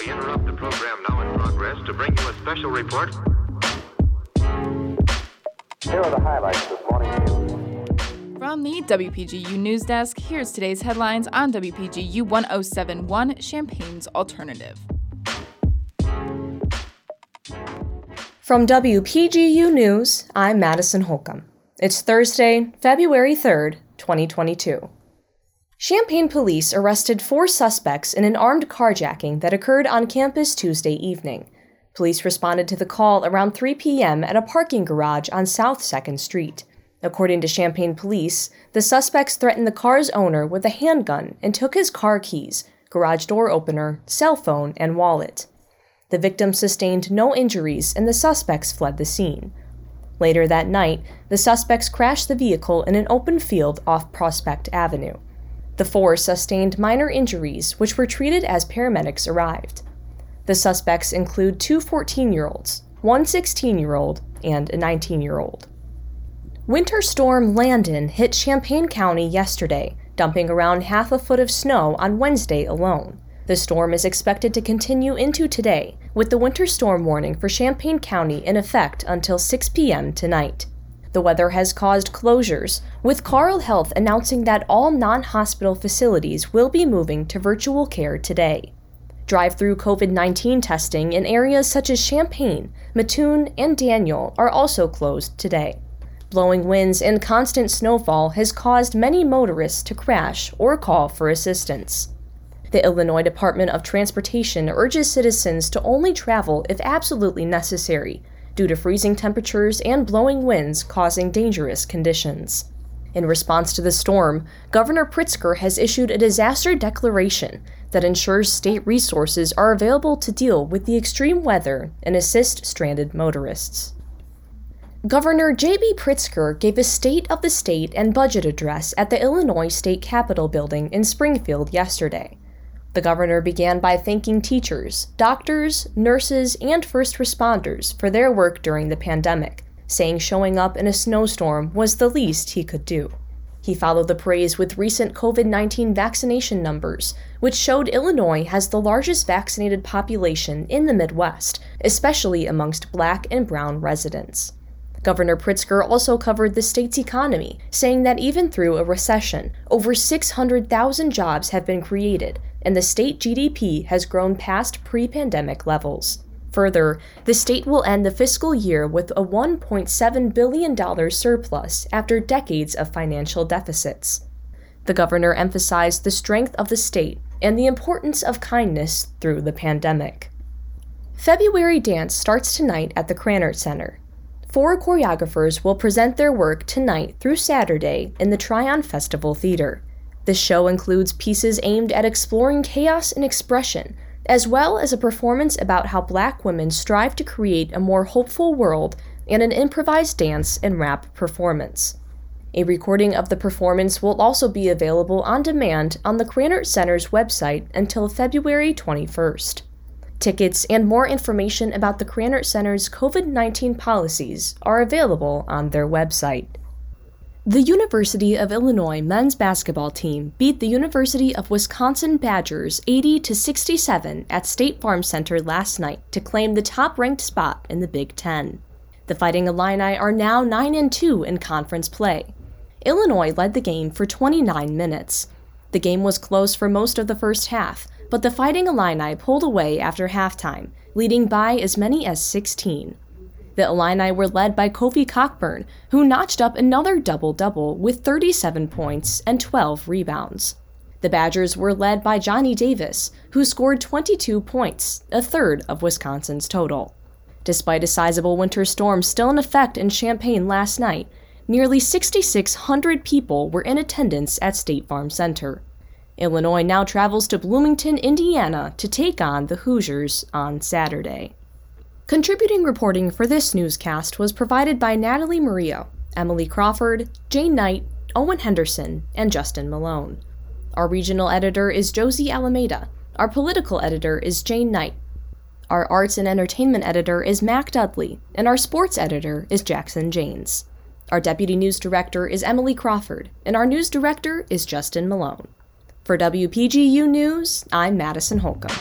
We interrupt the program now in progress to bring you a special report. Here are the highlights this morning's news. From the WPGU News Desk, here's today's headlines on WPGU 1071 Champaign's Alternative. From WPGU News, I'm Madison Holcomb. It's Thursday, February 3rd, 2022. Champaign police arrested four suspects in an armed carjacking that occurred on campus Tuesday evening. Police responded to the call around 3 p.m. at a parking garage on South 2nd Street. According to Champaign police, the suspects threatened the car's owner with a handgun and took his car keys, garage door opener, cell phone, and wallet. The victim sustained no injuries and the suspects fled the scene. Later that night, the suspects crashed the vehicle in an open field off Prospect Avenue. The four sustained minor injuries, which were treated as paramedics arrived. The suspects include two 14 year olds, one 16 year old, and a 19 year old. Winter storm Landon hit Champaign County yesterday, dumping around half a foot of snow on Wednesday alone. The storm is expected to continue into today, with the winter storm warning for Champaign County in effect until 6 p.m. tonight. The weather has caused closures, with Carle Health announcing that all non hospital facilities will be moving to virtual care today. Drive through COVID 19 testing in areas such as Champaign, Mattoon, and Danville are also closed today. Blowing winds and constant snowfall has caused many motorists to crash or call for assistance. The Illinois Department of Transportation urges citizens to only travel if absolutely necessary, due to freezing temperatures and blowing winds causing dangerous conditions. In response to the storm, Governor Pritzker has issued a disaster declaration that ensures state resources are available to deal with the extreme weather and assist stranded motorists. Governor J.B. Pritzker gave a State of the State and budget address at the Illinois State Capitol building in Springfield yesterday. The governor began by thanking teachers, doctors, nurses, and first responders for their work during the pandemic, saying showing up in a snowstorm was the least he could do. He followed the praise with recent COVID 19 vaccination numbers, which showed Illinois has the largest vaccinated population in the Midwest, especially amongst black and brown residents. Governor Pritzker also covered the state's economy, saying that even through a recession, over 600,000 jobs have been created, and the state GDP has grown past pre pandemic levels. Further, the state will end the fiscal year with a $1.7 billion surplus after decades of financial deficits. The governor emphasized the strength of the state and the importance of kindness through the pandemic. February Dance starts tonight at the Krannert Center. Four choreographers will present their work tonight through Saturday in the Tryon Festival Theater. The show includes pieces aimed at exploring chaos and expression, as well as a performance about how black women strive to create a more hopeful world and an improvised dance and rap performance. A recording of the performance will also be available on demand on the Krannert Center's website until February 21st. Tickets and more information about the Krannert Center's COVID 19 policies are available on their website. The University of Illinois men's basketball team beat the University of Wisconsin Badgers 80 to 67 at State Farm Center last night to claim the top-ranked spot in the Big 10. The Fighting Illini are now 9 and 2 in conference play. Illinois led the game for 29 minutes. The game was close for most of the first half, but the Fighting Illini pulled away after halftime, leading by as many as 16. The Illini were led by Kofi Cockburn, who notched up another double double with 37 points and 12 rebounds. The Badgers were led by Johnny Davis, who scored 22 points, a third of Wisconsin's total. Despite a sizable winter storm still in effect in Champaign last night, nearly 6,600 people were in attendance at State Farm Center. Illinois now travels to Bloomington, Indiana to take on the Hoosiers on Saturday. Contributing reporting for this newscast was provided by Natalie Murillo, Emily Crawford, Jane Knight, Owen Henderson, and Justin Malone. Our regional editor is Josie Alameda. Our political editor is Jane Knight. Our arts and entertainment editor is Mac Dudley, and our sports editor is Jackson Janes. Our deputy news director is Emily Crawford, and our news director is Justin Malone. For WPGU News, I'm Madison Holcomb.